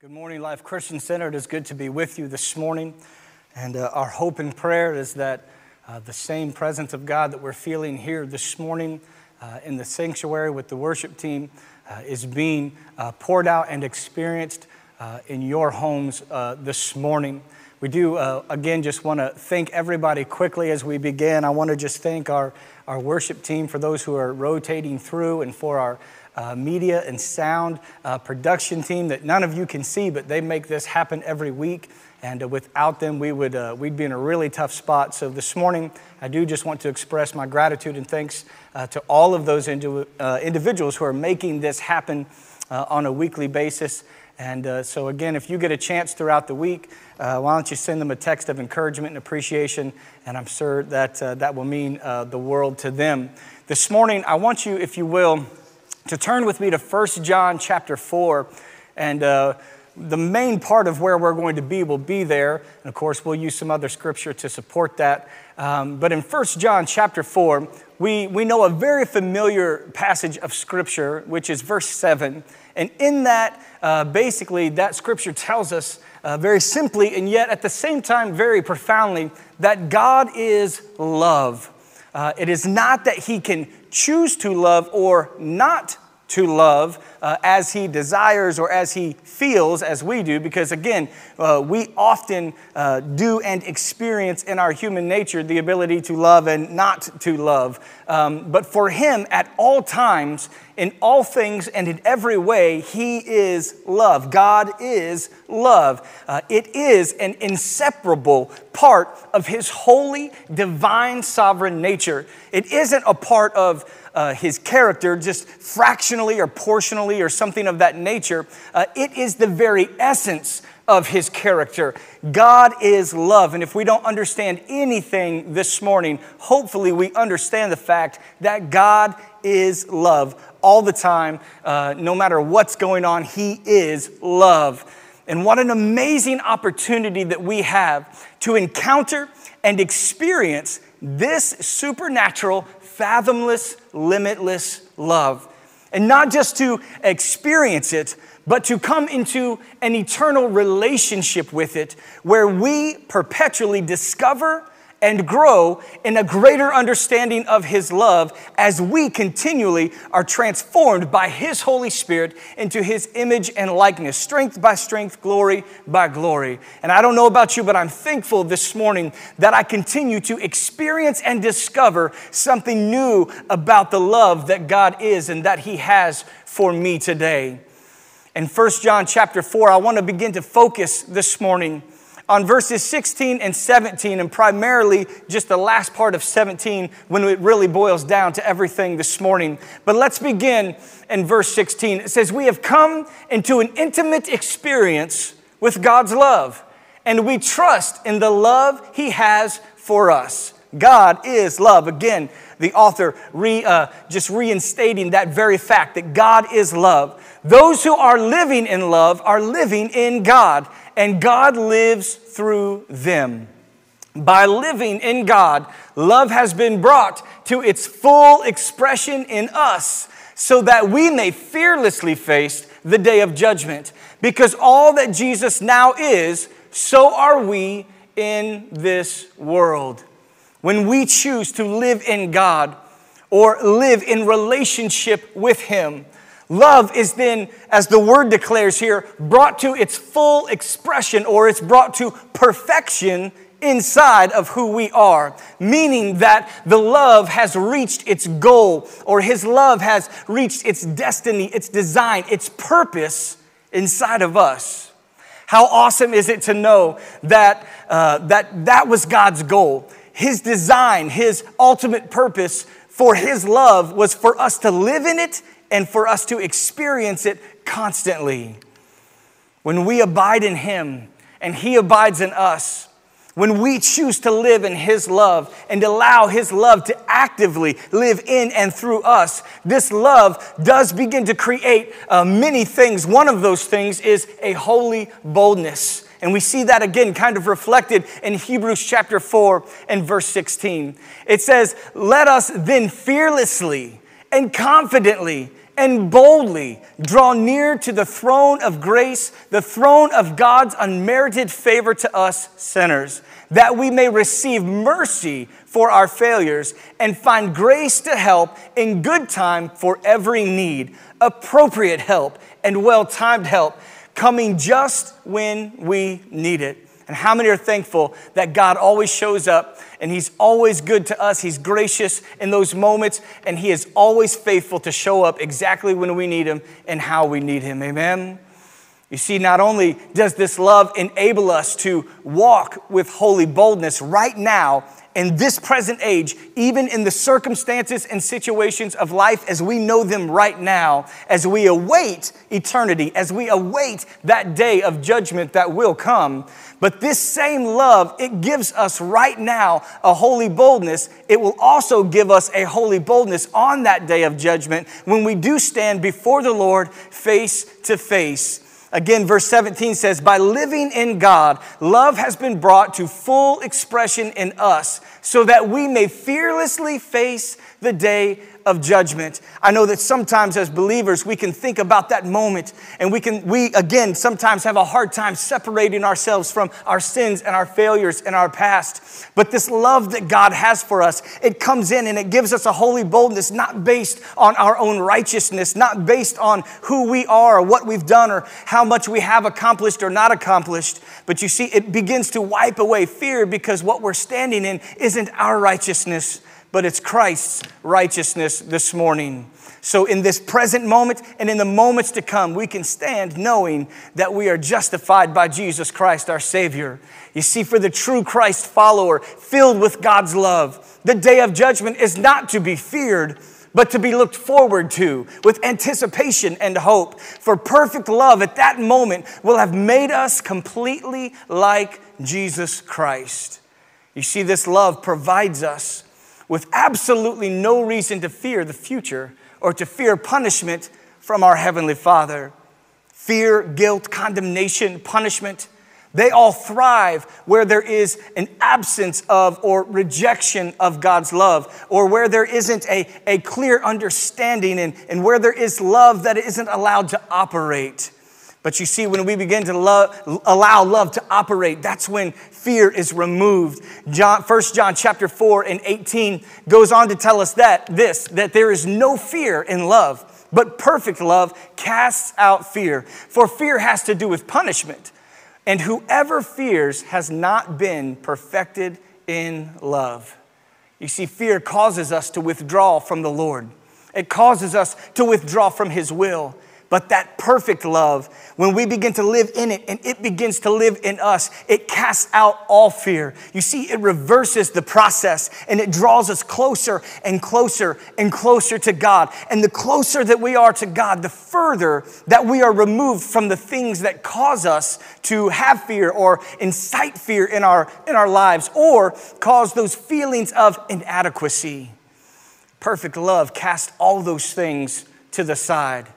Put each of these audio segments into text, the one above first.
Good morning, Life Christian Center. It is good to be with you this morning. And uh, our hope and prayer is that uh, the same presence of God that we're feeling here this morning uh, in the sanctuary with the worship team uh, is being uh, poured out and experienced uh, in your homes this morning. We do, again, just want to thank everybody quickly as we begin. I want to just thank our, our worship team for those who are rotating through and for our uh, media and sound uh, production team that none of you can see, but they make this happen every week. And uh, without them, we would, uh, we'd be in a really tough spot. So this morning, I do just want to express my gratitude and thanks uh, to all of those indi- uh, individuals who are making this happen on a weekly basis. And so, again, if you get a chance throughout the week, why don't you send them a text of encouragement and appreciation? And I'm sure that that will mean the world to them. This morning, I want you, if you will, to turn with me to 1 John chapter 4. And uh, the main part of where we're going to be will be there. And of course, we'll use some other scripture to support that. Um, but in 1 John chapter 4, we, we know a very familiar passage of scripture, which is verse 7. And in that, uh, basically, that scripture tells us uh, very simply and yet at the same time very profoundly that God is love. Uh, it is not that He can choose to love or not to love uh, as he desires or as he feels, as we do, because again, uh, we often uh, do and experience in our human nature the ability to love and not to love. Um, but for him, at all times, in all things, and in every way, he is love. God is love. Uh, it is an inseparable part of his holy, divine, sovereign nature. It isn't a part of uh, his character just fractionally or portionally or something of that nature. Uh, it is the very essence of his character. God is love. And if we don't understand anything this morning, hopefully we understand the fact that God is love all the time, uh, no matter what's going on, he is love. And what an amazing opportunity that we have to encounter and experience this supernatural fathomless, limitless love. And not just to experience it, but to come into an eternal relationship with it where we perpetually discover and grow in a greater understanding of His love as we continually are transformed by His Holy Spirit into His image and likeness, strength by strength, glory by glory. And I don't know about you, but I'm thankful this morning that I continue to experience and discover something new about the love that God is and that He has for me today. In 1 John chapter 4, I want to begin to focus this morning on verses 16 and 17, and primarily just the last part of 17 when it really boils down to everything this morning. But let's begin in verse 16. It says, We have come into an intimate experience with God's love, and we trust in the love He has for us. God is love. Again, the author re, uh, just reinstating that very fact that God is love. Those who are living in love are living in God, and God lives through them. By living in God, love has been brought to its full expression in us so that we may fearlessly face the day of judgment. Because all that Jesus now is, so are we in this world. When we choose to live in God or live in relationship with Him, Love is then, as the word declares here, brought to its full expression or it's brought to perfection inside of who we are, meaning that the love has reached its goal or his love has reached its destiny, its design, its purpose inside of us. How awesome is it to know that uh, that, that was God's goal? His design, his ultimate purpose for his love was for us to live in it and for us to experience it constantly. When we abide in Him and He abides in us, when we choose to live in His love and allow His love to actively live in and through us, this love does begin to create uh, many things. One of those things is a holy boldness. And we see that again kind of reflected in Hebrews chapter 4 and verse 16. It says, Let us then fearlessly and confidently and boldly draw near to the throne of grace, the throne of God's unmerited favor to us sinners, that we may receive mercy for our failures and find grace to help in good time for every need, appropriate help and well timed help, coming just when we need it. And how many are thankful that God always shows up and He's always good to us? He's gracious in those moments and He is always faithful to show up exactly when we need Him and how we need Him. Amen. You see, not only does this love enable us to walk with holy boldness right now in this present age, even in the circumstances and situations of life as we know them right now, as we await eternity, as we await that day of judgment that will come. But this same love, it gives us right now a holy boldness. It will also give us a holy boldness on that day of judgment when we do stand before the Lord face to face. Again, verse 17 says, By living in God, love has been brought to full expression in us so that we may fearlessly face the day of judgment. I know that sometimes as believers, we can think about that moment and we can, we again, sometimes have a hard time separating ourselves from our sins and our failures in our past. But this love that God has for us, it comes in and it gives us a holy boldness, not based on our own righteousness, not based on who we are or what we've done or how much we have accomplished or not accomplished. But you see, it begins to wipe away fear because what we're standing in isn't our righteousness but it's Christ's righteousness this morning. So, in this present moment and in the moments to come, we can stand knowing that we are justified by Jesus Christ, our Savior. You see, for the true Christ follower, filled with God's love, the day of judgment is not to be feared, but to be looked forward to with anticipation and hope. For perfect love at that moment will have made us completely like Jesus Christ. You see, this love provides us with absolutely no reason to fear the future or to fear punishment from our Heavenly Father. Fear, guilt, condemnation, punishment, they all thrive where there is an absence of or rejection of God's love, or where there isn't a, a clear understanding and, and where there is love that isn't allowed to operate. But you see, when we begin to love, allow love to operate, that's when fear is removed. John, 1 John chapter 4 and 18 goes on to tell us that this, that there is no fear in love, but perfect love casts out fear. For fear has to do with punishment. And whoever fears has not been perfected in love. You see, fear causes us to withdraw from the Lord. It causes us to withdraw from His will. But that perfect love, when we begin to live in it and it begins to live in us, it casts out all fear. You see, it reverses the process and it draws us closer and closer and closer to God. And the closer that we are to God, the further that we are removed from the things that cause us to have fear or incite fear in our, in our lives or cause those feelings of inadequacy. Perfect love casts all those things to the side.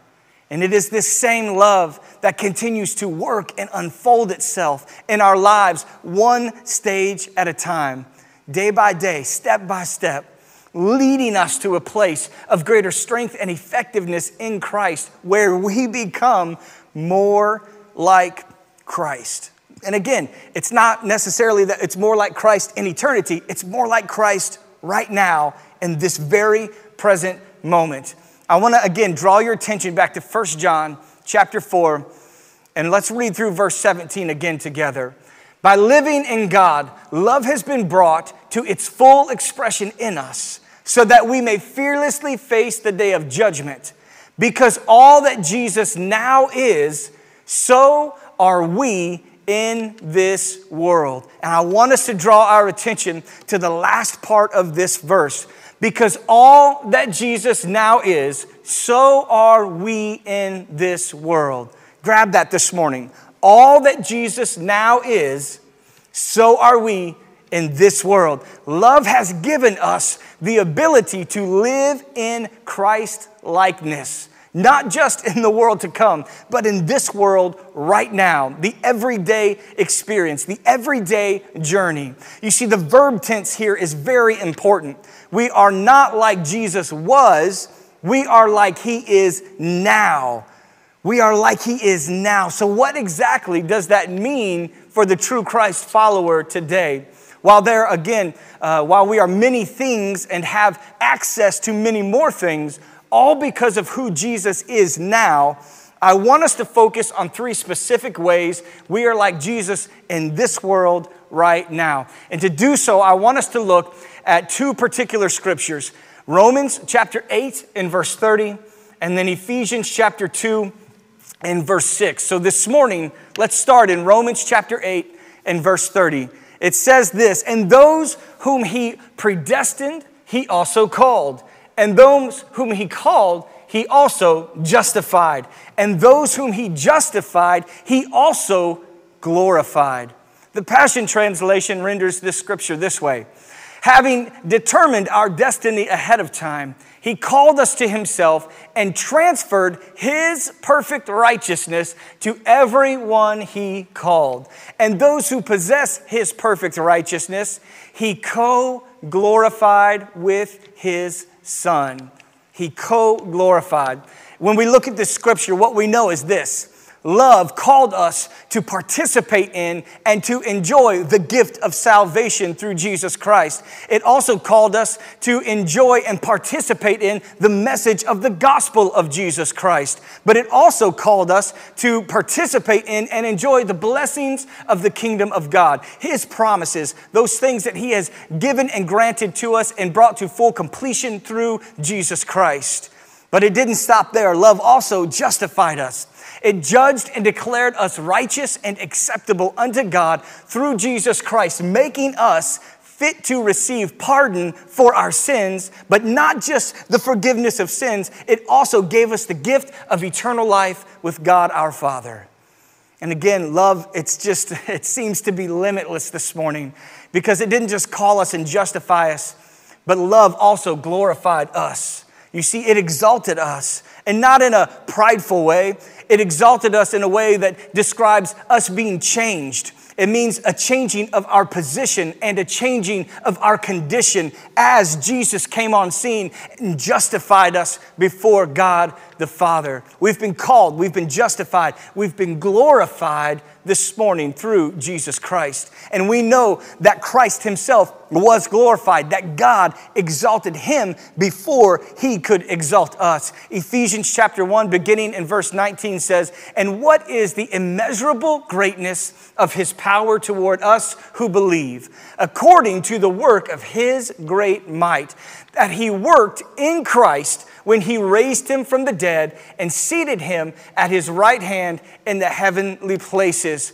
And it is this same love that continues to work and unfold itself in our lives, one stage at a time, day by day, step by step, leading us to a place of greater strength and effectiveness in Christ where we become more like Christ. And again, it's not necessarily that it's more like Christ in eternity, it's more like Christ right now in this very present moment. I want to again draw your attention back to 1 John chapter 4, and let's read through verse 17 again together. By living in God, love has been brought to its full expression in us, so that we may fearlessly face the day of judgment. Because all that Jesus now is, so are we in this world. And I want us to draw our attention to the last part of this verse because all that Jesus now is, so are we in this world. Grab that this morning. All that Jesus now is, so are we in this world. Love has given us the ability to live in Christ likeness not just in the world to come, but in this world right now, the everyday experience, the everyday journey. You see, the verb tense here is very important. We are not like Jesus was We are like He is now. We are like He is now. So, what exactly does that mean for the true Christ follower today? While there, again, uh, while we are many things and have access to many more things, all because of who Jesus is now, I want us to focus on three specific ways we are like Jesus in this world right now. And to do so, I want us to look at two particular scriptures Romans chapter 8 and verse 30, and then Ephesians chapter 2 and verse 6. So this morning, let's start in Romans chapter 8 and verse 30. It says this, and those whom he predestined, he also called. And those whom he called, he also justified. And those whom he justified, he also glorified. The Passion Translation renders this scripture this way Having determined our destiny ahead of time, he called us to himself and transferred his perfect righteousness to everyone he called. And those who possess his perfect righteousness, he co glorified with his son. He co glorified. When we look at this scripture, what we know is this love called us to participate in and to enjoy the gift of salvation through Jesus Christ. It also called us to enjoy and participate in the message of the gospel of Jesus Christ. But it also called us to participate in and enjoy the blessings of the kingdom of God, His promises, those things that He has given and granted to us and brought to full completion through Jesus Christ. But it didn't stop there. Love also justified us. It judged and declared us righteous and acceptable unto God through Jesus Christ, making us fit to receive pardon for our sins, but not just the forgiveness of sins, it also gave us the gift of eternal life with God our Father. And again, love, it's just, it seems to be limitless this morning because it didn't just call us and justify us, but love also glorified us. You see, it exalted us, and not in a prideful way. It exalted us in a way that describes us being changed. It means a changing of our position and a changing of our condition as Jesus came on scene and justified us before God the Father. We've been called, we've been justified, we've been glorified this morning through Jesus Christ. And we know that Christ Himself was glorified, that God exalted Him before He could exalt us. Ephesians chapter 1, beginning in verse 19 says, And what is the immeasurable greatness of His power toward us who believe, according to the work of His great might, that He worked in Christ? when he raised him from the dead and seated him at his right hand in the heavenly places,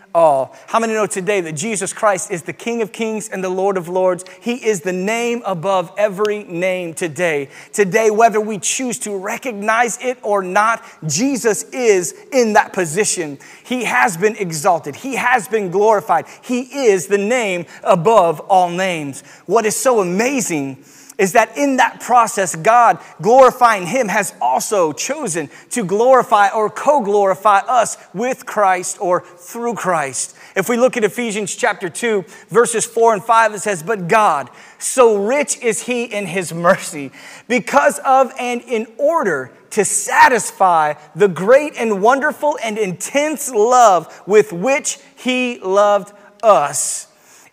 all. How many know today that Jesus Christ is the King of Kings and the Lord of Lords? He is the name above every name today. Today, whether we choose to recognize it or not, Jesus is in that position. He has been exalted, He has been glorified. He is the name above all names. What is so amazing is that in that process, God glorifying Him has also chosen to glorify or co glorify us with Christ or through Christ. If we look at Ephesians chapter 2, verses 4 and 5, it says, But God, so rich is He in His mercy, because of and in order to satisfy the great and wonderful and intense love with which He loved us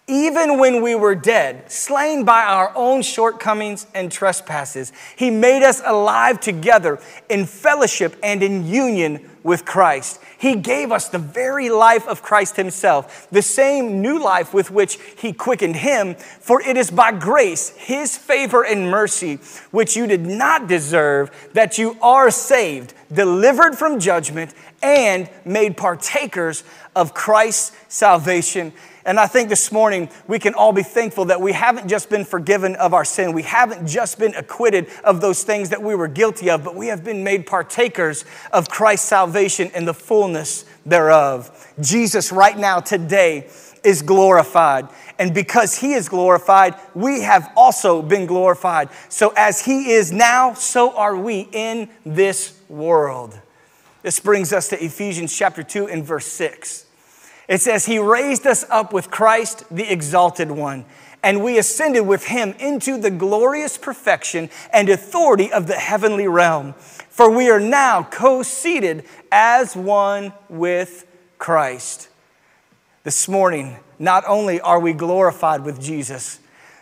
even when we were dead, slain by our own shortcomings and trespasses, He made us alive together in fellowship and in union with Christ. He gave us the very life of Christ Himself, the same new life with which He quickened Him, for it is by grace, His favor and mercy, which you did not deserve, that you are saved, delivered from judgment, and made partakers of Christ's salvation and I think this morning we can all be thankful that we haven't just been forgiven of our sin. We haven't just been acquitted of those things that we were guilty of, but we have been made partakers of Christ's salvation and the fullness thereof. Jesus, right now, today, is glorified. And because he is glorified, we have also been glorified. So as he is now, so are we in this world. This brings us to Ephesians chapter 2 and verse 6. It says, He raised us up with Christ, the exalted one, and we ascended with him into the glorious perfection and authority of the heavenly realm. For we are now co seated as one with Christ. This morning, not only are we glorified with Jesus,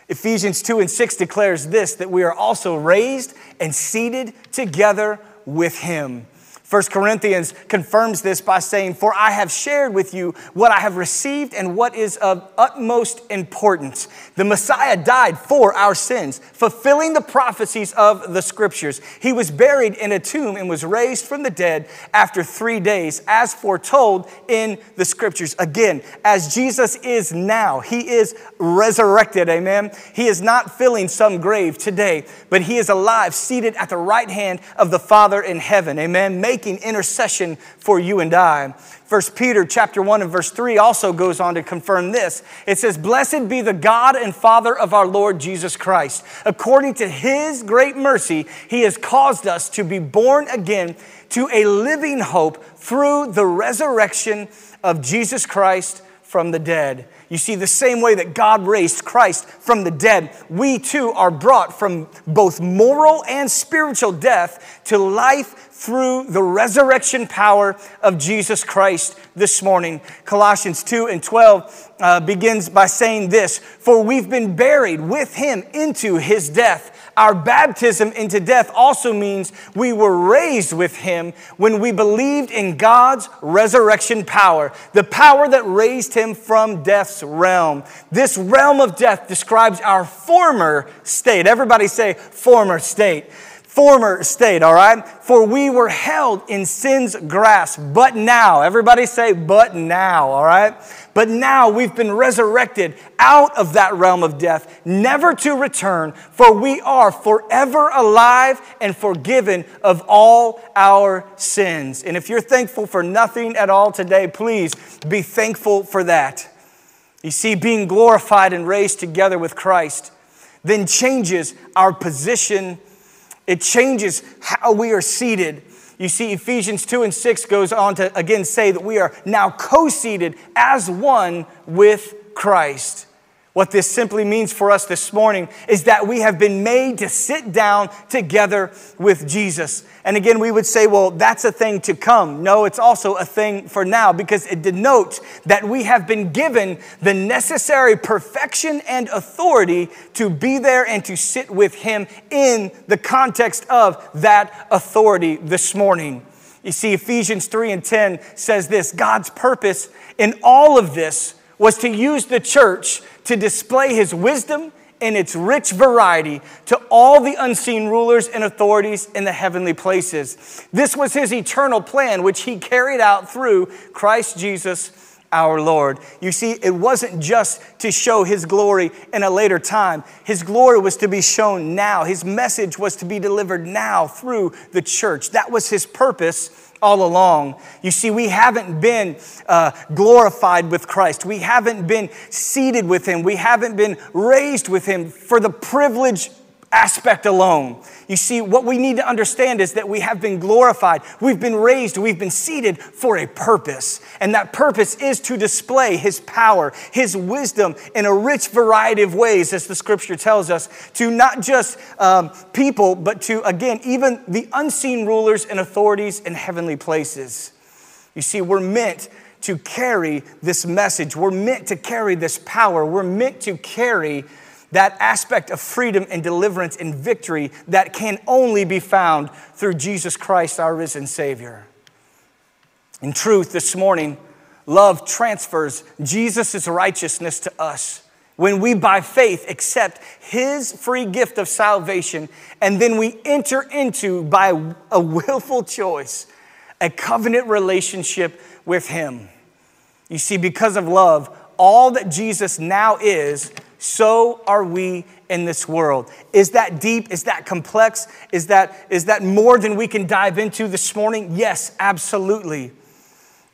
Ephesians 2 and 6 declares this that we are also raised and seated together with him. 1 Corinthians confirms this by saying, For I have shared with you what I have received and what is of utmost importance. The Messiah died for our sins, fulfilling the prophecies of the scriptures. He was buried in a tomb and was raised from the dead after three days, as foretold in the scriptures. Again, as Jesus is now, he is resurrected, amen. He is not filling some grave today, but he is alive, seated at the right hand of the Father in heaven, amen making intercession for you and I. First Peter chapter 1 and verse 3 also goes on to confirm this. It says, Blessed be the God and Father of our Lord Jesus Christ. According to his great mercy, he has caused us to be born again to a living hope through the resurrection of Jesus Christ from the dead. You see, the same way that God raised Christ from the dead, we too are brought from both moral and spiritual death to life through the resurrection power of Jesus Christ this morning. Colossians 2 and 12 uh, begins by saying this For we've been buried with him into his death. Our baptism into death also means we were raised with him when we believed in God's resurrection power, the power that raised him from death's realm. This realm of death describes our former state. Everybody say, former state former state, all right? For we were held in sin's grasp, but now, everybody say, but now, all right? But now we've been resurrected out of that realm of death, never to return, for we are forever alive and forgiven of all our sins. And if you're thankful for nothing at all today, please be thankful for that. You see, being glorified and raised together with Christ then changes our position it changes how we are seated. You see, Ephesians 2 and 6 goes on to again say that we are now co seated as one with Christ. What this simply means for us this morning is that we have been made to sit down together with Jesus. And again, we would say, well, that's a thing to come. No, it's also a thing for now because it denotes that we have been given the necessary perfection and authority to be there and to sit with Him in the context of that authority this morning. You see, Ephesians 3 and 10 says this God's purpose in all of this was to use the church to display his wisdom in its rich variety to all the unseen rulers and authorities in the heavenly places. This was his eternal plan, which he carried out through Christ Jesus our Lord. You see, it wasn't just to show His glory in a later time. His glory was to be shown now. His message was to be delivered now through the church. That was His purpose all along. You see, we haven't been uh, glorified with Christ. We haven't been seated with Him. We haven't been raised with Him for the privilege aspect alone. You see, what we need to understand is that we have been glorified, we've been raised, we've been seated for a purpose. And that purpose is to display His power, His wisdom in a rich variety of ways, as the scripture tells us, to not just um, people, but to, again, even the unseen rulers and authorities in heavenly places. You see, we're meant to carry this message, we're meant to carry this power, we're meant to carry that aspect of freedom and deliverance and victory that can only be found through Jesus Christ, our risen Savior. In truth, this morning, love transfers Jesus' righteousness to us when we, by faith, accept His free gift of salvation, and then we enter into, by a willful choice, a covenant relationship with Him. You see, because of love, all that Jesus now is so are we in this world. Is that deep? Is that complex? Is that, is that more than we can dive into this morning? Yes, absolutely.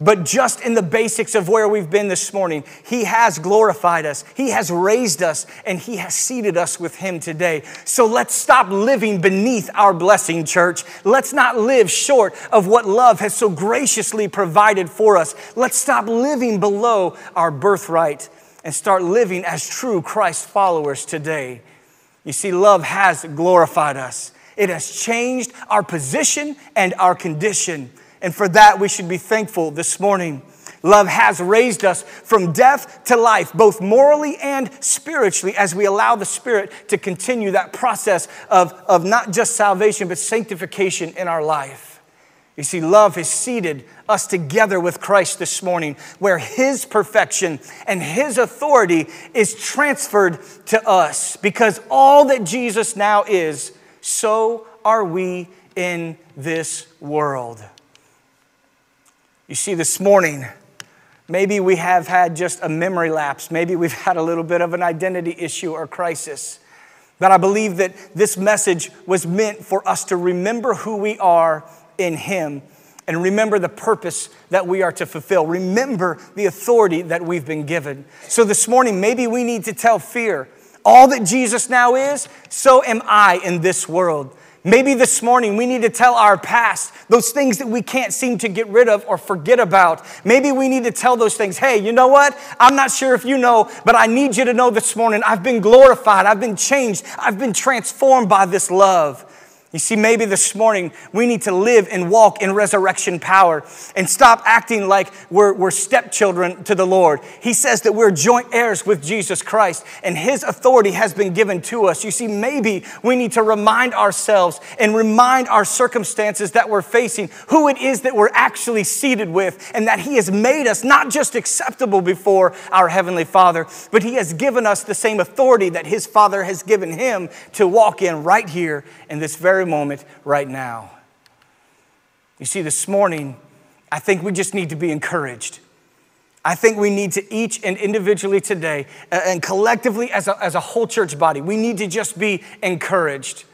But just in the basics of where we've been this morning, He has glorified us, He has raised us, and He has seated us with Him today. So let's stop living beneath our blessing, church. Let's not live short of what love has so graciously provided for us. Let's stop living below our birthright and start living as true Christ followers today. You see, love has glorified us. It has changed our position and our condition. And for that, we should be thankful this morning. Love has raised us from death to life, both morally and spiritually, as we allow the Spirit to continue that process of, of not just salvation, but sanctification in our life. You see, love has seated us together with Christ this morning, where His perfection and His authority is transferred to us. Because all that Jesus now is, so are we in this world. You see, this morning, maybe we have had just a memory lapse. Maybe we've had a little bit of an identity issue or crisis. But I believe that this message was meant for us to remember who we are in Him and remember the purpose that we are to fulfill. Remember the authority that we've been given. So this morning, maybe we need to tell fear all that Jesus now is, so am I in this world. Maybe this morning we need to tell our past, those things that we can't seem to get rid of or forget about. Maybe we need to tell those things, hey, you know what? I'm not sure if you know, but I need you to know this morning I've been glorified, I've been changed, I've been transformed by this love. You see, maybe this morning we need to live and walk in resurrection power and stop acting like we're, we're stepchildren to the Lord. He says that we're joint heirs with Jesus Christ and His authority has been given to us. You see, maybe we need to remind ourselves and remind our circumstances that we're facing who it is that we're actually seated with and that He has made us not just acceptable before our Heavenly Father, but He has given us the same authority that His Father has given Him to walk in right here in this very very moment right now. You see, this morning, I think we just need to be encouraged. I think we need to each and individually today and collectively as a, as a whole church body, we need to just be encouraged.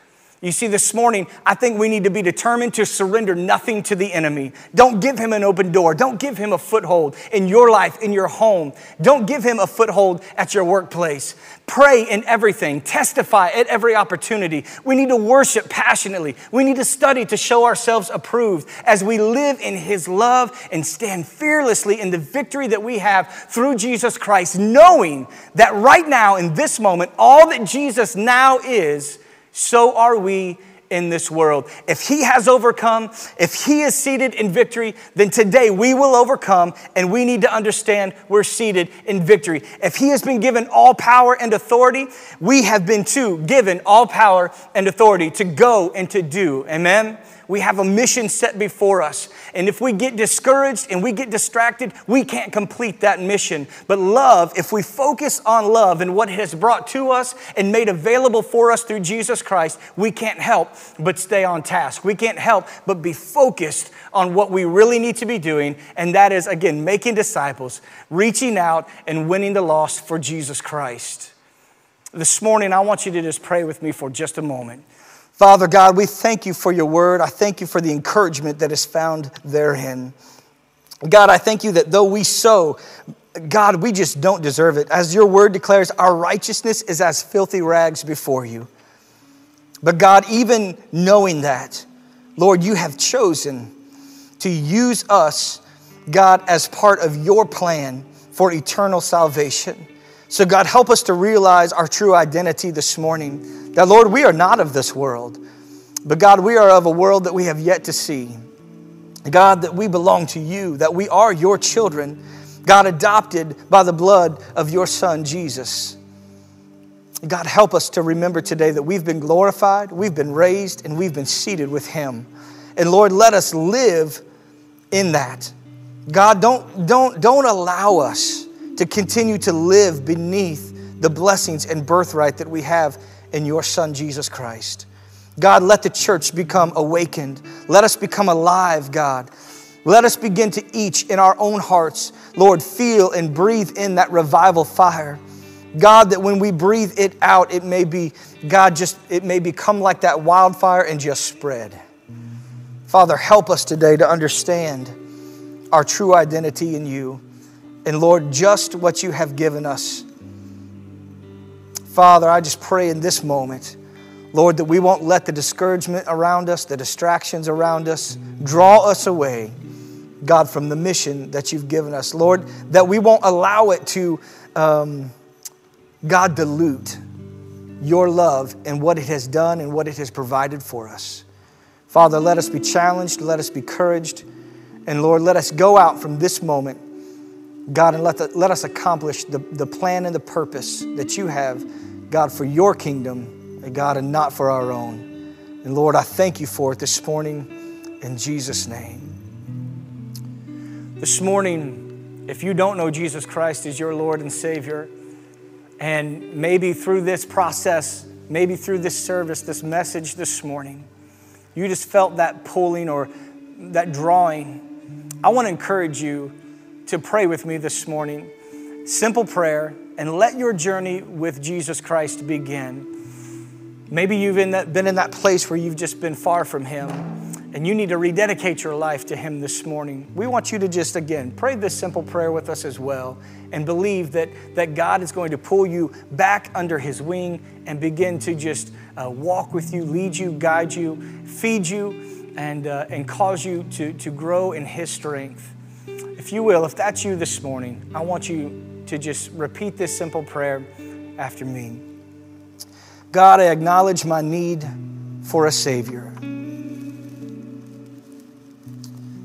You see, this morning, I think we need to be determined to surrender nothing to the enemy. Don't give him an open door. Don't give him a foothold in your life, in your home. Don't give him a foothold at your workplace. Pray in everything. Testify at every opportunity. We need to worship passionately. We need to study to show ourselves approved as we live in his love and stand fearlessly in the victory that we have through Jesus Christ, knowing that right now, in this moment, all that Jesus now is so are we in this world. If he has overcome, if he is seated in victory, then today we will overcome and we need to understand we're seated in victory. If he has been given all power and authority, we have been too given all power and authority to go and to do. Amen. We have a mission set before us. And if we get discouraged and we get distracted, we can't complete that mission. But love, if we focus on love and what it has brought to us and made available for us through Jesus Christ, we can't help but stay on task. We can't help but be focused on what we really need to be doing. And that is, again, making disciples, reaching out and winning the lost for Jesus Christ. This morning, I want you to just pray with me for just a moment. Father God, we thank you for your word. I thank you for the encouragement that is found therein. God, I thank you that though we sow, God, we just don't deserve it. As your word declares, our righteousness is as filthy rags before you. But God, even knowing that, Lord, you have chosen to use us, God, as part of your plan for eternal salvation. So, God, help us to realize our true identity this morning. That, Lord, we are not of this world, but God, we are of a world that we have yet to see. God, that we belong to you, that we are your children, God, adopted by the blood of your Son, Jesus. God, help us to remember today that we've been glorified, we've been raised, and we've been seated with Him. And Lord, let us live in that. God, don't, don't, don't allow us to continue to live beneath the blessings and birthright that we have in your Son, Jesus Christ. God, let the church become awakened. Let us become alive, God. Let us begin to each in our own hearts, Lord, feel and breathe in that revival fire. God, that when we breathe it out, it may be, God, just, it may become like that wildfire and just spread. Father, help us today to understand our true identity in you. And Lord, just what you have given us. Father, I just pray in this moment, Lord, that we won't let the discouragement around us, the distractions around us, draw us away, God, from the mission that you've given us. Lord, that we won't allow it to, um, God, dilute your love and what it has done and what it has provided for us. Father, let us be challenged, let us be encouraged, and Lord, let us go out from this moment, God, and let, the, let us accomplish the, the plan and the purpose that you have, God, for your kingdom, God, and not for our own. And Lord, I thank you for it this morning in Jesus' name. This morning, if you don't know Jesus Christ as your Lord and Savior, and maybe through this process, maybe through this service, this message this morning, you just felt that pulling or that drawing, I want to encourage you to pray with me this morning. Simple prayer, and let your journey with Jesus Christ begin. Maybe you've in that, been in that place where you've just been far from Him and you need to rededicate your life to Him this morning. We want you to just, again, pray this simple prayer with us as well and believe that, that God is going to pull you back under His wing and begin to just uh, walk with you, lead you, guide you, feed you, and, uh, and cause you to, to grow in His strength. If you will, if that's you this morning, I want you to just repeat this simple prayer after me. God, I acknowledge my need for a Savior.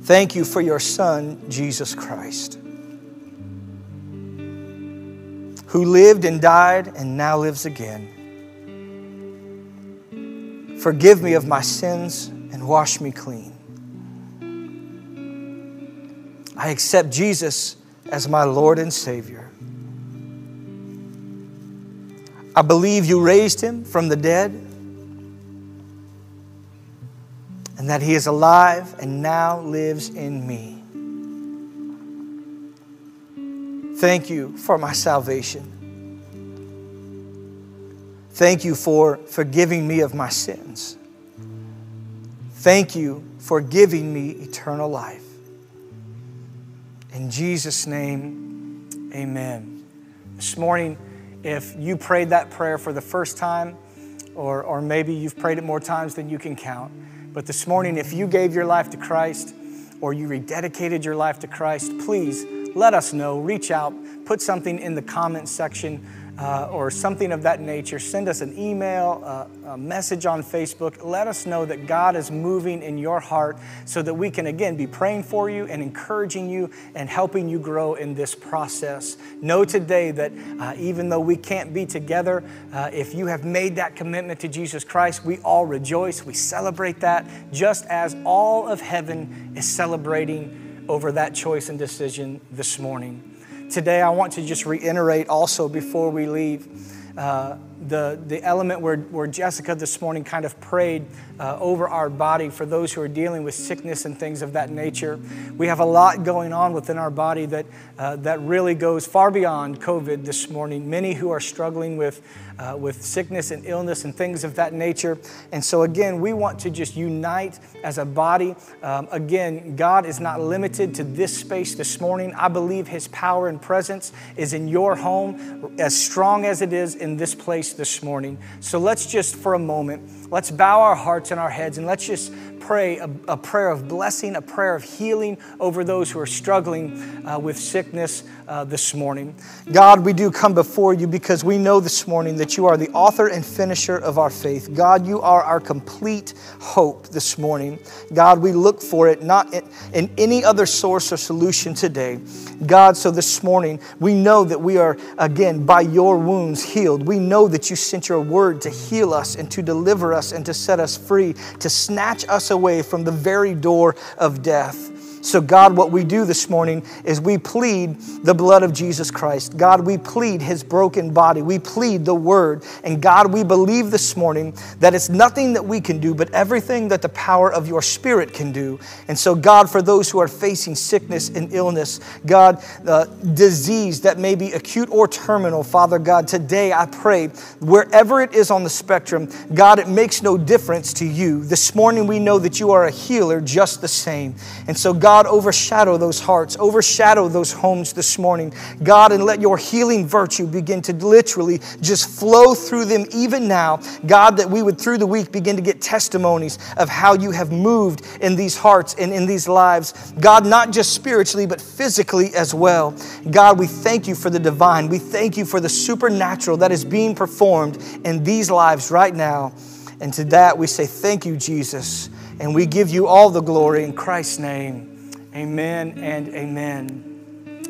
Thank you for your Son, Jesus Christ, who lived and died and now lives again. Forgive me of my sins and wash me clean. I accept Jesus as my Lord and Savior. I believe you raised him from the dead and that he is alive and now lives in me. Thank you for my salvation. Thank you for forgiving me of my sins. Thank you for giving me eternal life. In Jesus' name, amen. This morning, if you prayed that prayer for the first time, or, or maybe you've prayed it more times than you can count, but this morning, if you gave your life to Christ or you rededicated your life to Christ, please let us know. Reach out, put something in the comment section uh, or something of that nature, send us an email, uh, a message on Facebook. Let us know that God is moving in your heart so that we can, again, be praying for you and encouraging you and helping you grow in this process. Know today that uh, even though we can't be together, uh, if you have made that commitment to Jesus Christ, we all rejoice. We celebrate that just as all of heaven is celebrating over that choice and decision this morning. Today, I want to just reiterate also before we leave uh, the, the element where, where Jessica this morning kind of prayed uh, over our body for those who are dealing with sickness and things of that nature. We have a lot going on within our body that, uh, that really goes far beyond COVID this morning. Many who are struggling with, uh, with sickness and illness and things of that nature. And so, again, we want to just unite as a body. Um, again, God is not limited to this space this morning. I believe His power and presence is in your home as strong as it is in this place this morning. So let's just, for a moment, let's bow our hearts and our heads and let's just pray a, a prayer of blessing, a prayer of healing over those who are struggling uh, with sickness uh, this morning. God, we do come before you because we know this morning that you are the author and finisher of our faith. God, you are our complete hope this morning. God, we look for it not in, in any other source or solution today. God, so this morning we know that we are, again, by your wounds healed. We know that you sent your word to heal us and to deliver us and to set us free, to snatch us away from the very door of death. So, God, what we do this morning is we plead the blood of Jesus Christ. God, we plead his broken body. We plead the word. And God, we believe this morning that it's nothing that we can do, but everything that the power of your spirit can do. And so, God, for those who are facing sickness and illness, God, uh, disease that may be acute or terminal, Father God, today I pray, wherever it is on the spectrum, God, it makes no difference to you. This morning we know that you are a healer just the same. And so, God, God, overshadow those hearts, overshadow those homes this morning. God, and let your healing virtue begin to literally just flow through them even now. God, that we would through the week begin to get testimonies of how you have moved in these hearts and in these lives. God, not just spiritually, but physically as well. God, we thank you for the divine. We thank you for the supernatural that is being performed in these lives right now. And to that we say, Thank you, Jesus. And we give you all the glory in Christ's name. Amen and amen.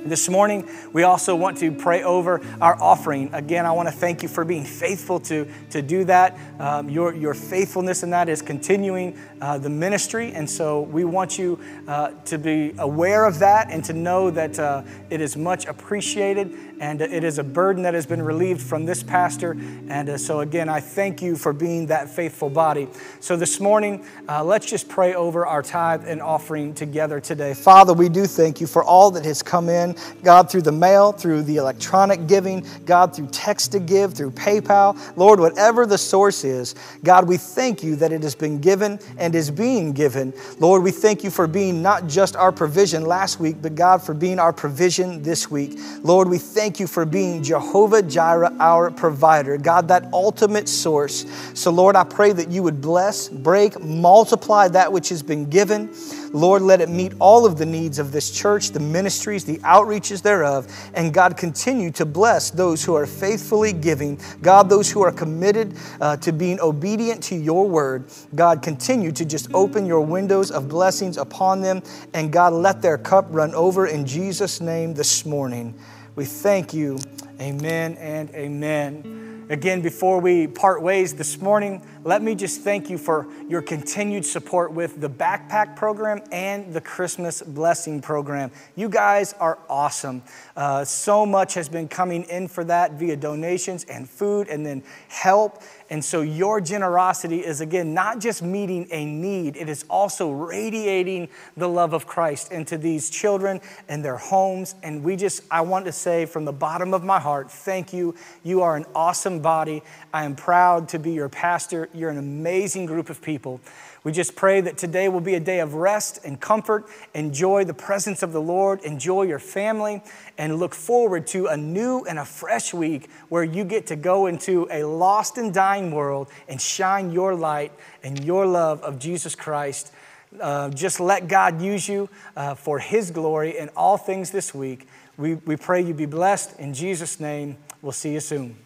This morning, we also want to pray over our offering. Again, I want to thank you for being faithful to, to do that. Um, your, your faithfulness in that is continuing uh, the ministry. And so we want you uh, to be aware of that and to know that uh, it is much appreciated and it is a burden that has been relieved from this pastor. And uh, so, again, I thank you for being that faithful body. So, this morning, uh, let's just pray over our tithe and offering together today. Father, we do thank you for all that has come in, God, through the mail, through the electronic giving, God, through text to give, through PayPal. Lord, whatever the source is, God, we thank you that it has been given and is being given. Lord, we thank you for being not just our provision last week, but God, for being our provision this week. Lord, we thank thank you for being Jehovah Jireh, our provider, God, that ultimate source. So, Lord, I pray that you would bless, break, multiply that which has been given. Lord, let it meet all of the needs of this church, the ministries, the outreaches thereof. And God, continue to bless those who are faithfully giving. God, those who are committed uh, to being obedient to your word. God, continue to just open your windows of blessings upon them. And God, let their cup run over in Jesus' name this morning. We thank you. Amen and amen. Again, before we part ways this morning, let me just thank you for your continued support with the backpack program and the Christmas blessing program. You guys are awesome. Uh, so much has been coming in for that via donations and food and then help. And so your generosity is, again, not just meeting a need, it is also radiating the love of Christ into these children and their homes. And we just, I want to say from the bottom of my heart, thank you. You are an awesome body. I am proud to be your pastor. You're an amazing group of people. We just pray that today will be a day of rest and comfort. Enjoy the presence of the Lord, enjoy your family, and look forward to a new and a fresh week where you get to go into a lost and dying world and shine your light and your love of Jesus Christ. Uh, just let God use you uh, for His glory in all things this week. We, we pray you be blessed. In Jesus' name, we'll see you soon.